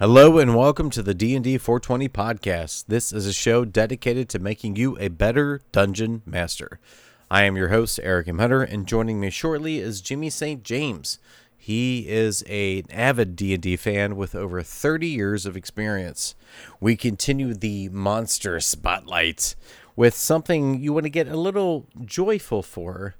Hello and welcome to the D&D 420 podcast. This is a show dedicated to making you a better dungeon master. I am your host Eric M. Hunter and joining me shortly is Jimmy St. James. He is an avid D&D fan with over 30 years of experience. We continue the monster spotlight with something you want to get a little joyful for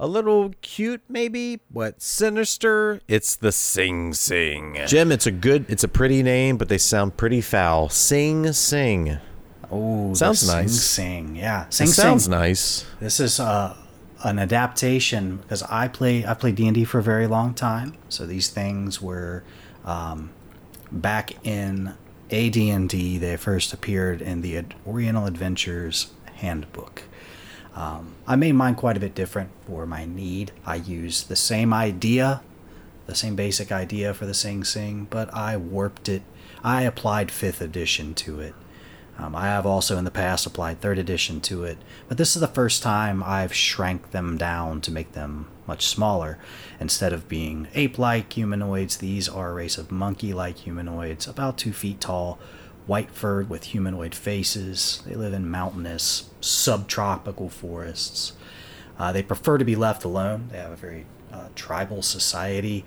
a little cute, maybe. but sinister? It's the Sing Sing. Jim, it's a good, it's a pretty name, but they sound pretty foul. Sing Sing. Oh, Sounds the nice. Sing Sing, yeah. It Sing sounds Sing. nice. This is uh, an adaptation because I play I played D and D for a very long time. So these things were um, back in AD&D. They first appeared in the Oriental Adventures Handbook. Um, I made mine quite a bit different for my need. I used the same idea, the same basic idea for the Sing Sing, but I warped it. I applied fifth edition to it. Um, I have also in the past applied third edition to it, but this is the first time I've shrank them down to make them much smaller. Instead of being ape like humanoids, these are a race of monkey like humanoids, about two feet tall, white furred with humanoid faces. They live in mountainous, subtropical forests. Uh, they prefer to be left alone. They have a very uh, tribal society,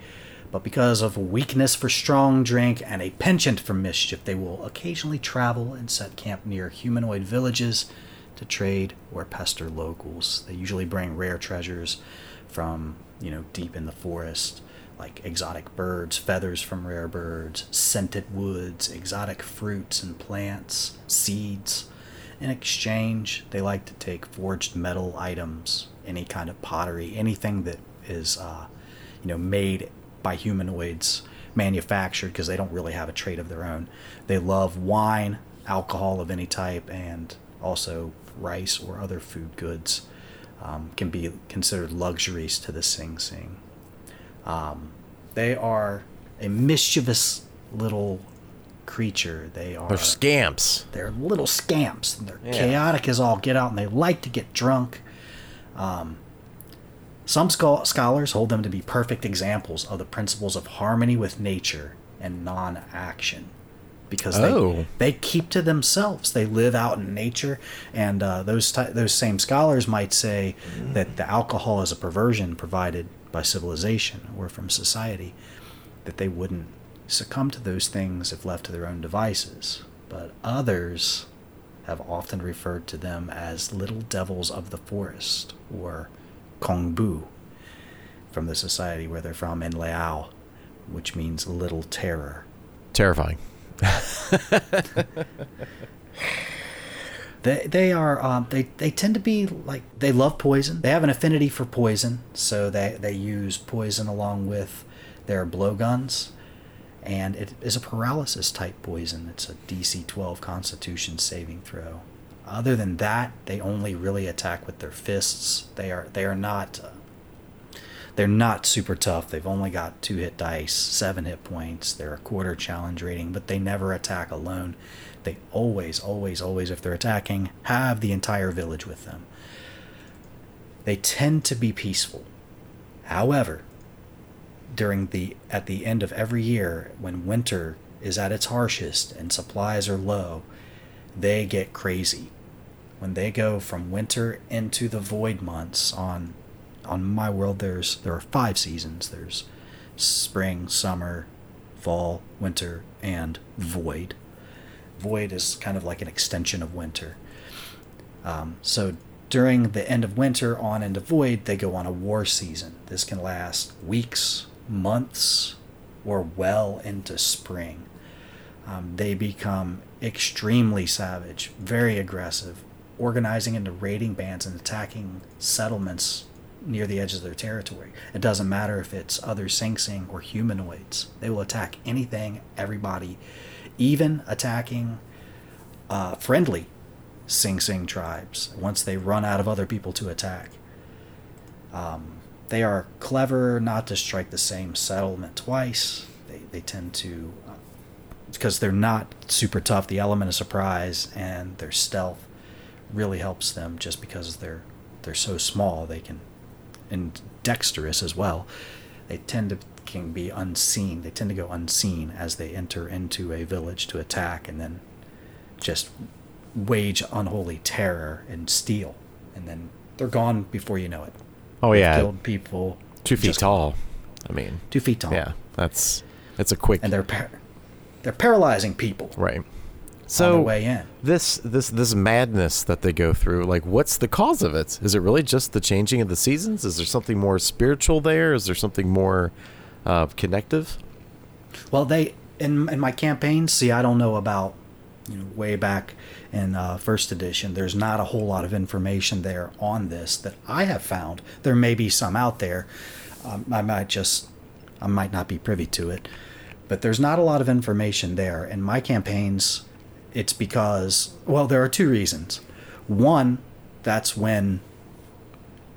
but because of weakness for strong drink and a penchant for mischief, they will occasionally travel and set camp near humanoid villages to trade or pester locals. They usually bring rare treasures from, you know, deep in the forest, like exotic birds, feathers from rare birds, scented woods, exotic fruits and plants, seeds. In exchange, they like to take forged metal items, any kind of pottery, anything that is, uh, you know, made by humanoids, manufactured because they don't really have a trade of their own. They love wine, alcohol of any type, and also rice or other food goods um, can be considered luxuries to the Sing Sing. Um, they are a mischievous little creature. They are They're scamps. they're little scamps. They're Yeah. chaotic as all get out, and they like to get drunk. Um, some schol- scholars hold them to be perfect examples of the principles of harmony with nature and non-action, because Oh. they they keep to themselves. They live out in nature, and uh, those ty- those same scholars might say that the alcohol is a perversion provided by civilization or from society, that they wouldn't succumb to those things if left to their own devices. But others have often referred to them as little devils of the forest or Kongbu from the society where they're from in Liao, which means little terror. Terrifying. They they are um, they they tend to be like they love poison. They have an affinity for poison, so they they use poison along with their blowguns, and it is a paralysis type poison. It's a DC 12 Constitution saving throw. Other than that, they only really attack with their fists. They are they are not. Uh, they're not super tough. They've only got two hit dice, seven hit points. They're a quarter challenge rating, but they never attack alone. They always, always, always, if they're attacking, have the entire village with them. They tend to be peaceful. However, during the at the end of every year, when winter is at its harshest and supplies are low, they get crazy. When they go from winter into the void months on on my world there's there are five seasons. There's spring, summer, fall, winter, and void. Void is kind of like an extension of winter. Um, so during the end of winter on into void, they go on a war season. This can last weeks, months, or well into spring. Um, they become extremely savage, very aggressive, organizing into raiding bands and attacking settlements near the edges of their territory. It doesn't matter if it's other Sing Sing or humanoids. They will attack anything, everybody, even attacking uh, friendly Sing Sing tribes once they run out of other people to attack. Um, they are clever not to strike the same settlement twice. They, they tend to, uh, because they're not super tough, the element of surprise and their stealth really helps them just because they're they're so small they can and dexterous as well they tend to can be unseen. They tend to go unseen as they enter into a village to attack and then just wage unholy terror and steal. And then they're gone before you know it. Oh They've yeah, Killed people. two feet tall. I mean, Two feet tall. yeah, that's it's a quick And they're par- they're paralyzing people right. So way in. this this this madness that they go through, like, what's the cause of it? Is it really just the changing of the seasons? Is there something more spiritual there? Is there something more uh, connective? Well, they in in my campaigns. See, I don't know about you know way back in uh, first edition. There's not a whole lot of information there on this that I have found. There may be some out there. Um, I might just I might not be privy to it, but there's not a lot of information there. In my campaigns, it's because well, there are two reasons. One, that's when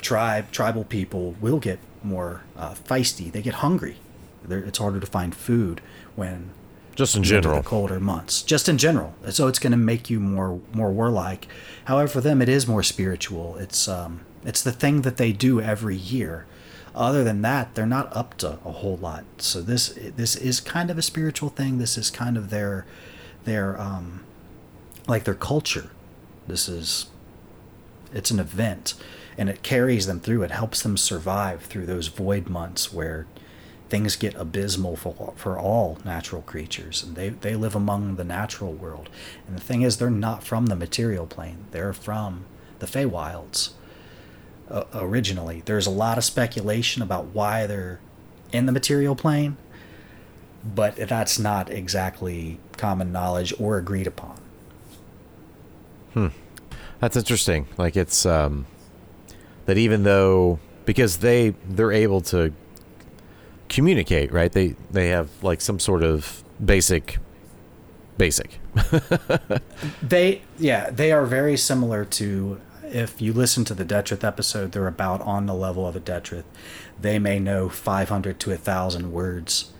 tribe tribal people will get more uh, feisty. They get hungry. They're, it's harder to find food when Just in general. the colder months. Just in general, so it's going to make you more more warlike. However, for them, it is more spiritual. It's um it's the thing that they do every year. Other than that, they're not up to a whole lot. So this this is kind of a spiritual thing. This is kind of their their um like their culture. This is it's an event and it carries them through. It helps them survive through those void months where things get abysmal for, for all natural creatures. And they, they live among the natural world. And the thing is they're not from the material plane. They're from the Feywilds uh, originally. There's a lot of speculation about why they're in the material plane but that's not exactly common knowledge or agreed upon. Hmm. That's interesting. Like it's um, that even though because they they're able to communicate, right? They they have like some sort of basic basic. They, yeah, they are very similar to. If you listen to the Detrith episode, they're about on the level of a Detrith. They may know 500 to 1,000 words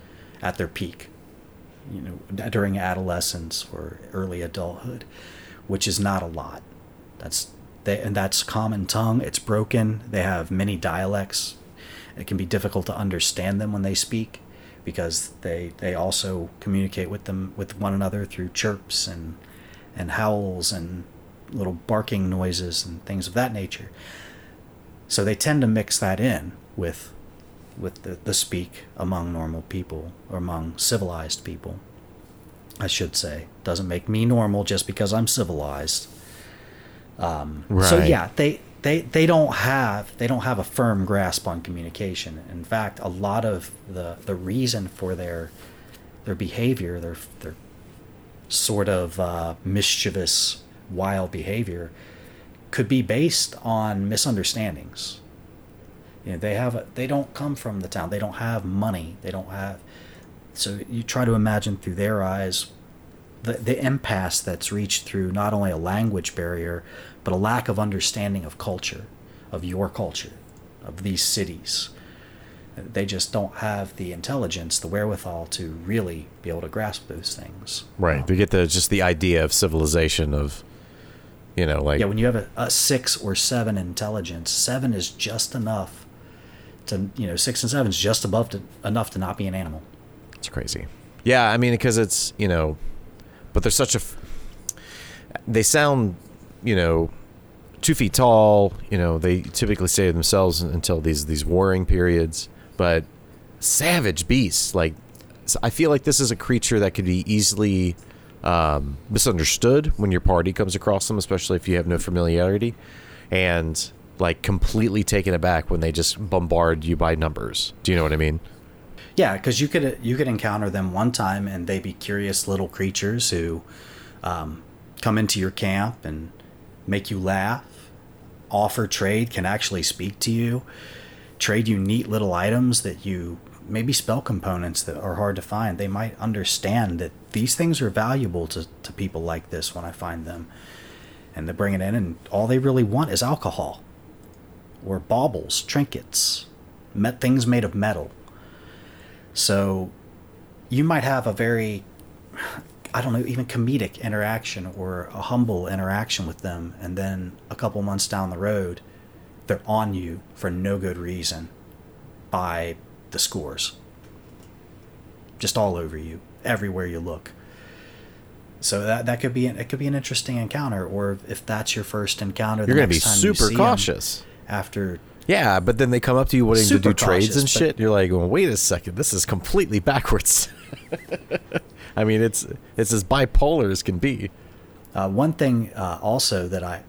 at their peak, you know, during adolescence or early adulthood, which is not a lot. That's they, and that's common tongue. It's broken. They have many dialects. It can be difficult to understand them when they speak because they they also communicate with them with one another through chirps and and howls and little barking noises and things of that nature. So they tend to mix that in with with the, the speak among normal people or among civilized people. I should say. Doesn't make me normal just because I'm civilized. Um, So yeah, they, they they don't have they don't have a firm grasp on communication. In fact, a lot of the the reason for their their behavior, their their sort of uh, mischievous, wild behavior, could be based on misunderstandings. You know, they have a, they don't come from the town. They don't have money. They don't have. So you try to imagine through their eyes the, the impasse that's reached through not only a language barrier, but a lack of understanding of culture, of your culture, of these cities. They just don't have the intelligence, the wherewithal to really be able to grasp those things. Right. To get the just the idea of civilization of you know, like Yeah, when you have a, a six or seven intelligence, seven is just enough to, you know, six and seven is just above to, enough to not be an animal. It's crazy. Yeah, I mean, because it's you know, but they're such a. They sound, you know, two feet tall. You know, they typically stay themselves until these these warring periods. But savage beasts, like I feel like this is a creature that could be easily um, misunderstood when your party comes across them, especially if you have no familiarity, and like completely taken aback when they just bombard you by numbers. Do you know what I mean? Yeah, because you could you could encounter them one time and they be curious little creatures who um, come into your camp and make you laugh, offer trade, can actually speak to you, trade you neat little items that you maybe spell components that are hard to find. They might understand that these things are valuable to, to people like this when I find them. And they bring it in, and all they really want is alcohol or baubles, trinkets, met things made of metal. So you might have a very, I don't know, even comedic interaction or a humble interaction with them, and then a couple months down the road, they're on you for no good reason by the scores. just all over you, everywhere you look. So that that could be an, it could be an interesting encounter, or if that's your first encounter, You're be next time you super cautious. after Yeah, but then they come up to you wanting to Super do trades and but- shit. You're like, well, wait a second, this is completely backwards. I mean, it's it's as bipolar as can be. Uh, one thing uh, also that I,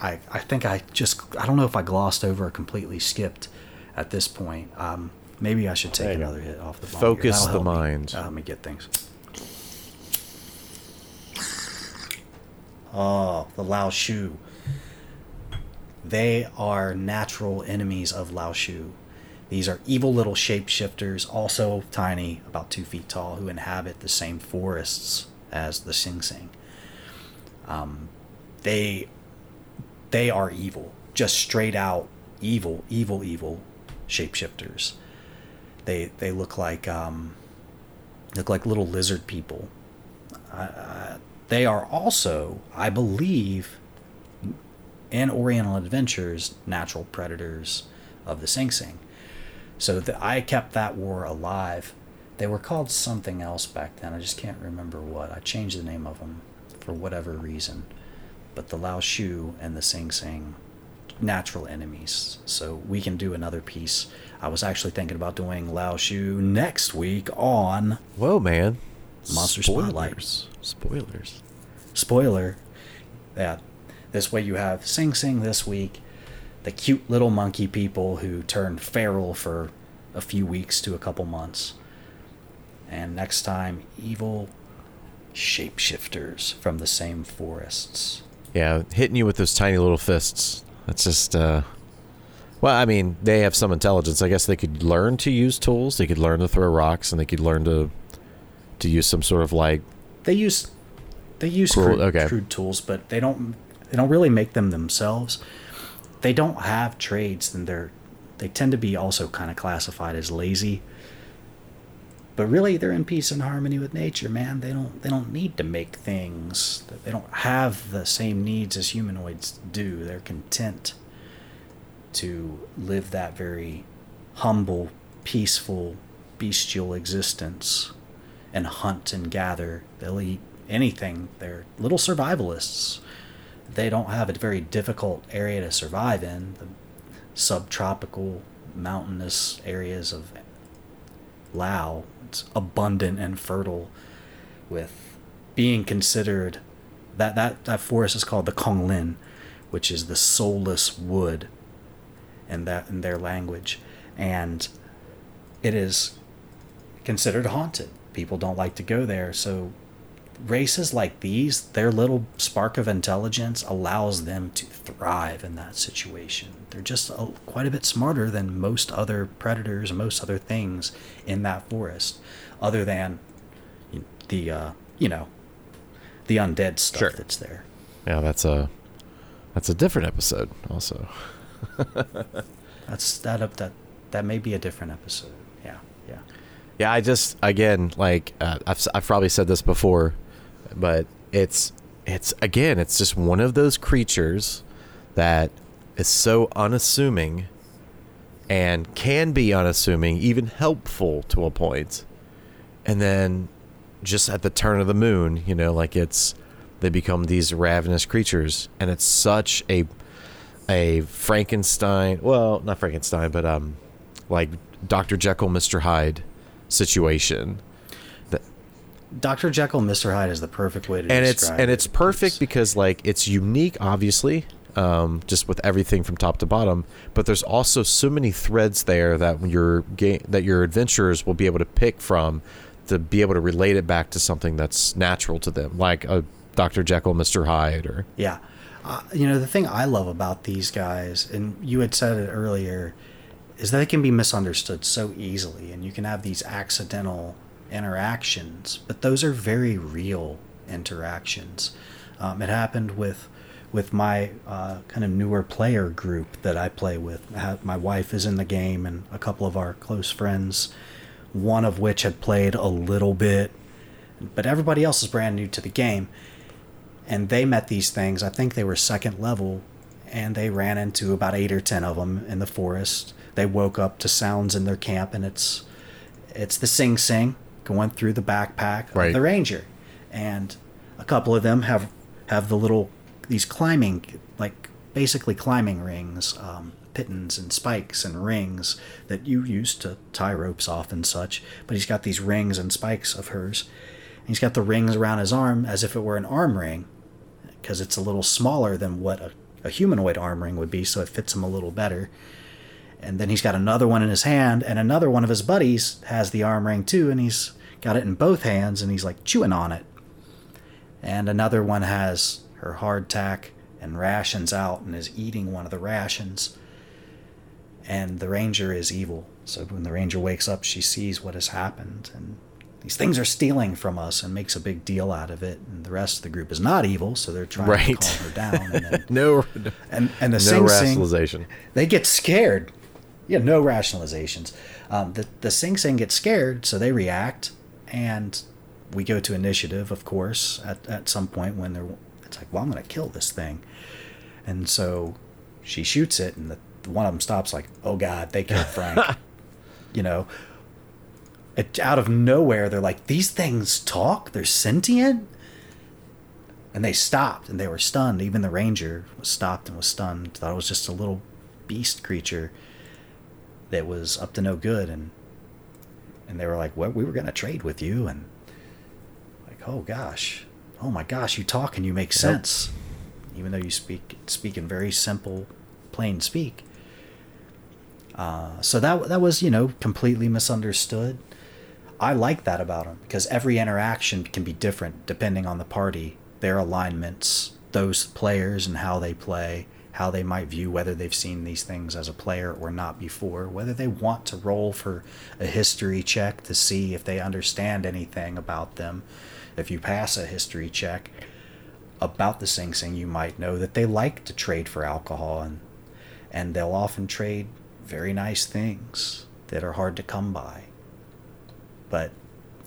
I, I think I just I don't know if I glossed over or completely skipped at this point. Um, maybe I should take There another hit off the bong. Focus That'll the help me. Uh, let me get things. Oh, the Lao Shu. They are natural enemies of Lao Shu. These are evil little shapeshifters, also tiny, about two feet tall, who inhabit the same forests as the Sing Sing um, they they are evil, just straight out evil, evil, evil shapeshifters. They they look like um, look like little lizard people. Uh, they are also, I believe, in Oriental Adventures, natural predators of the Sing Sing. So the, I kept that war alive. They were called something else back then. I just can't remember what. I changed the name of them for whatever reason. But the Lao Shu and the Sing Sing, natural enemies. So we can do another piece. I was actually thinking about doing Lao Shu next week on Whoa, man! Monster Spotlight. Spoilers. Spoilers. spoiler. Yeah, this way you have Sing Sing this week, the cute little monkey people who turn feral for a few weeks to a couple months. And next time, evil shapeshifters from the same forests. Yeah, hitting you with those tiny little fists. That's just. uh Well, I mean, they have some intelligence. I guess they could learn to use tools. They could learn to throw rocks, and they could learn to to use some sort of like They use they use Cruel- crude, okay. crude tools, but they don't they don't really make them themselves. They don't have trades, and they're they tend to be also kind of classified as lazy. But really, they're in peace and harmony with nature, man. They don't they don't need to make things. They don't have the same needs as humanoids do. They're content to live that very humble, peaceful, bestial existence and hunt and gather. They'll eat anything. They're little survivalists. They don't have a very difficult area to survive in. The subtropical, mountainous areas of Lao. It's abundant and fertile, with being considered that that that forest is called the Konglin, which is the soulless wood, in that in their language, and it is considered haunted. People don't like to go there, so races like these, their little spark of intelligence allows them to thrive in that situation. They're just a, quite a bit smarter than most other predators most other things in that forest, other than the uh, you know the undead stuff Sure. that's there. yeah. That's a that's a different episode. Also, That's that up that that may be a different episode. Yeah, yeah. yeah. I just again like uh, I've I've probably said this before, but it's it's again it's just one of those creatures that is so unassuming and can be unassuming, even helpful to a point. And then just at the turn of the moon, you know, like it's they become these ravenous creatures and it's such a a Frankenstein, well, not Frankenstein, but um like Dr. Jekyll, Mr. Hyde situation. Dr. Jekyll Mr. Hyde is the perfect way to and it's and it's perfect because like it's unique obviously um, just with everything from top to bottom but there's also so many threads there that your game that your adventurers will be able to pick from to be able to relate it back to something that's natural to them like a dr jekyll mr hyde or Yeah. Uh, you know, the thing I love about these guys, and you had said it earlier, is that they can be misunderstood so easily, and you can have these accidental interactions, but those are very real interactions. Um, it happened with with my uh, kind of newer player group that I play with. My wife is in the game, and a couple of our close friends, one of which had played a little bit, but everybody else is brand new to the game and they met these things. I think they were second level, and they ran into about eight or ten of them in the forest. They woke up to sounds in their camp, and it's it's the Sing Sing, going through the backpack Right. of the ranger, and a couple of them have have the little these climbing like basically climbing rings, um, pitons and spikes and rings that you use to tie ropes off and such. But he's got these rings and spikes of hers. And he's got the rings around his arm as if it were an arm ring, because it's a little smaller than what a, a humanoid arm ring would be, so it fits him a little better. And then he's got another one in his hand, and another one of his buddies has the arm ring too, and he's got it in both hands, and he's like chewing on it. And another one has her hardtack and rations out and is eating one of the rations. And the ranger is evil. So when the ranger wakes up, she sees what has happened. And these things are stealing from us and makes a big deal out of it. And the rest of the group is not evil, so they're trying Right. to calm her down. And, then, No, and, and the no Sing Sing, they get scared. Yeah, no rationalizations. Um, the the Sing Sing get scared, so they react, and we go to initiative, of course, at, at some point when they're. It's like, well, I'm going to kill this thing, and so she shoots it, and the, the one of them stops, like, oh god, they killed Frank. you know, it, out of nowhere, they're like, these things talk. They're sentient. And they stopped and they were stunned. Even the ranger was stopped and was stunned. Thought it was just a little beast creature that was up to no good. And and they were like, well We were gonna trade with you." And like, oh gosh, oh my gosh, you talk and you make sense, even though you speak speak in very simple, plain speak. Uh, so that that was you know completely misunderstood. I like that about him because every interaction can be different depending on the party, their alignments, those players and how they play, how they might view whether they've seen these things as a player or not before, whether they want to roll for a history check to see if they understand anything about them. If you pass a history check about the Sing Sing, you might know that they like to trade for alcohol and and they'll often trade very nice things that are hard to come by. But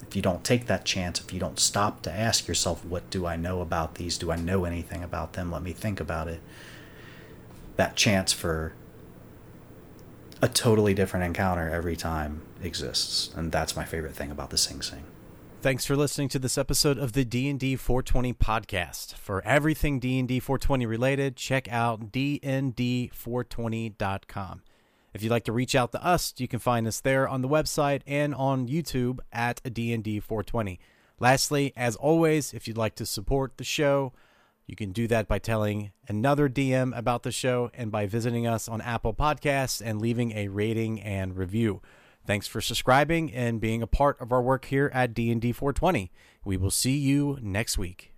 if you don't take that chance, if you don't stop to ask yourself, what do I know about these? Do I know anything about them? Let me think about it. That chance for a totally different encounter every time exists. And that's my favorite thing about the Sing Sing. Thanks for listening to this episode of the D&D 420 podcast. For everything D&D 420 related, check out dnd420.com. If you'd like to reach out to us, you can find us there on the website and on YouTube at D&D 420. Lastly, as always, if you'd like to support the show, you can do that by telling another DM about the show and by visiting us on Apple Podcasts and leaving a rating and review. Thanks for subscribing and being a part of our work here at D&D 420. We will see you next week.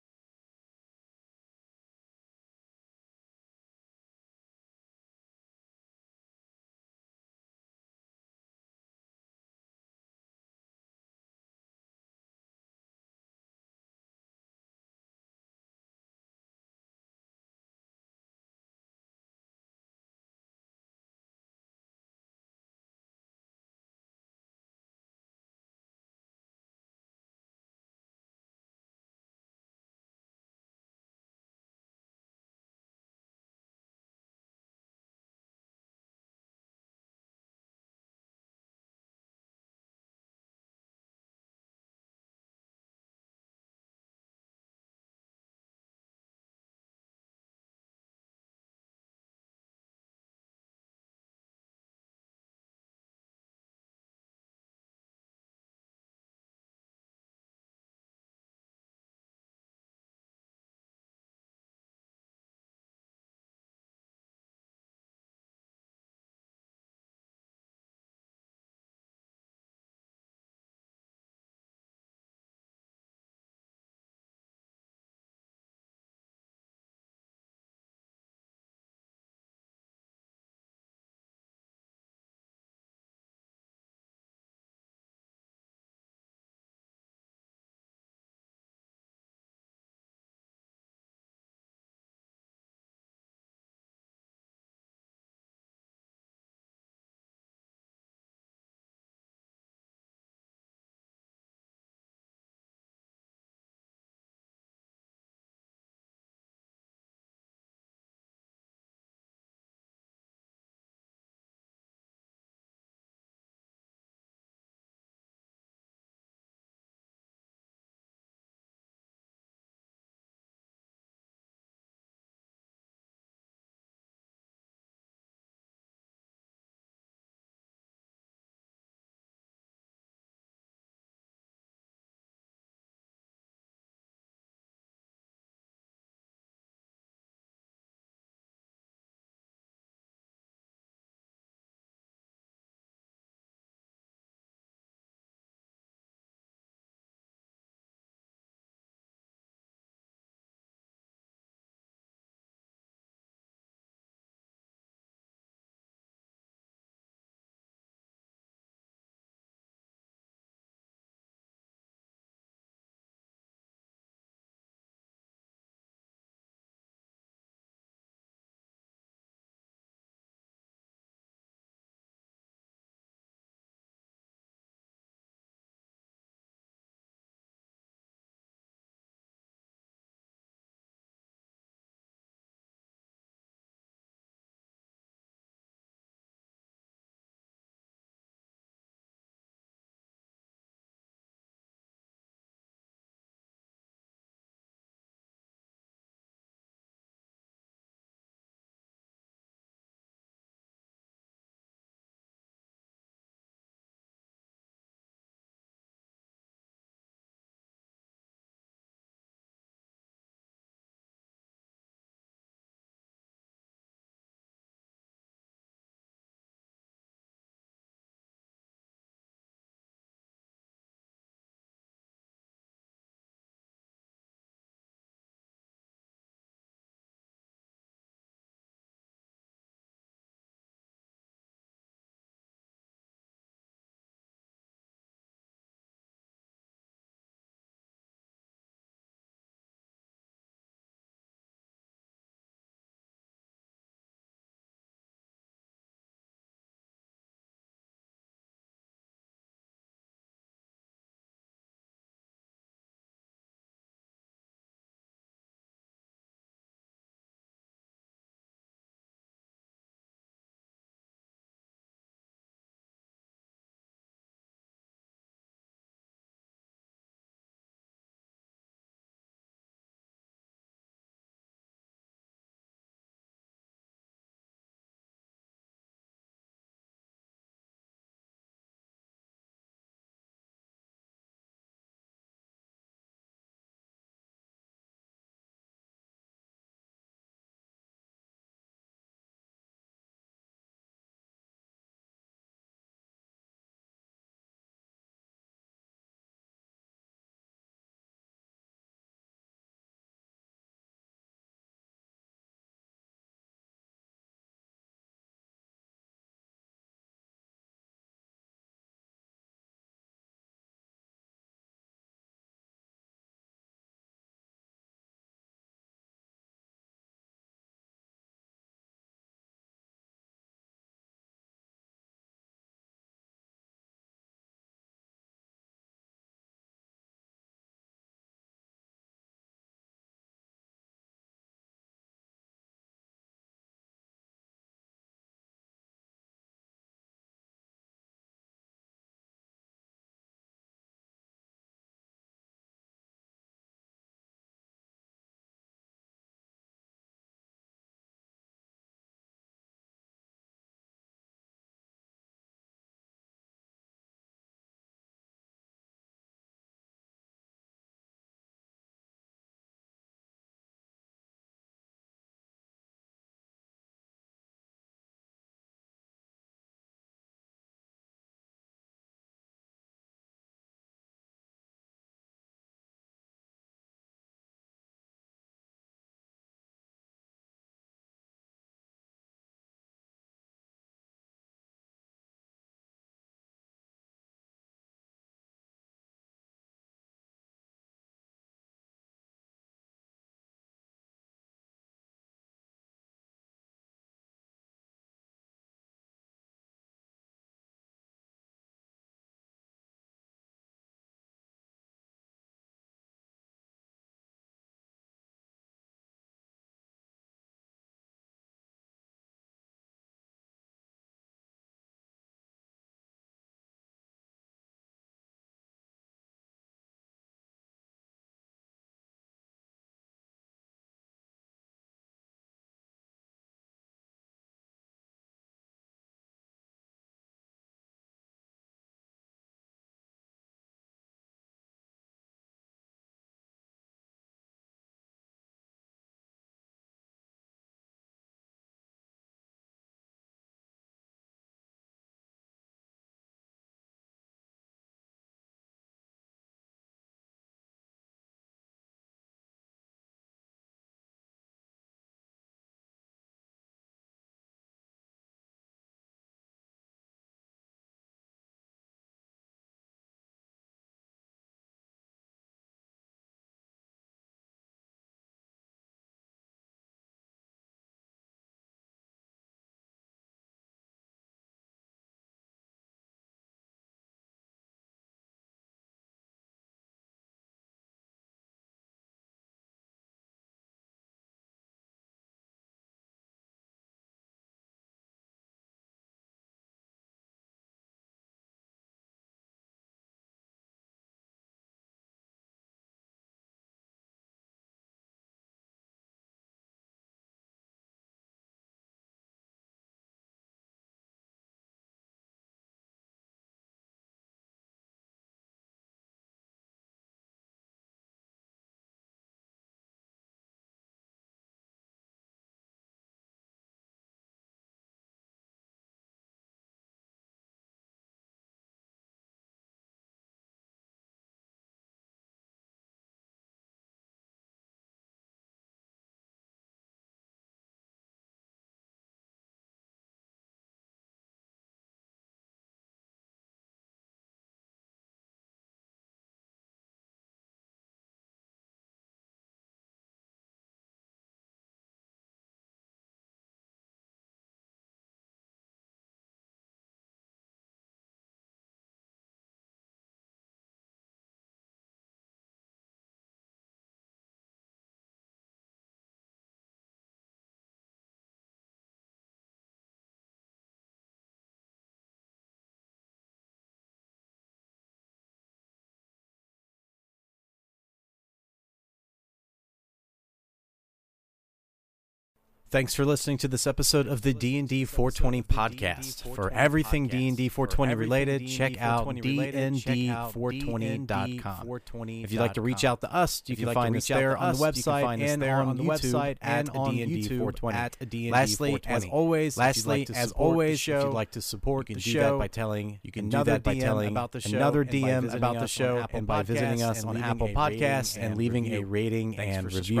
Thanks for listening to this episode of the D&D 420 podcast. For everything D&D 420 related, check out dnd420.com. If you'd like to reach out to us, you can find us there on the website and on the website and on D&D420 at D&D Lastly, as always, lastly as always, if you'd like to support You can the show by telling you can do that by telling about the show another DM about the show and by visiting us on Apple Podcasts and leaving a rating and review.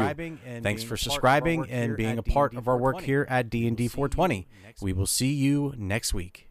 Thanks for subscribing and being a part of our work here at D&D 420. We will see you next week.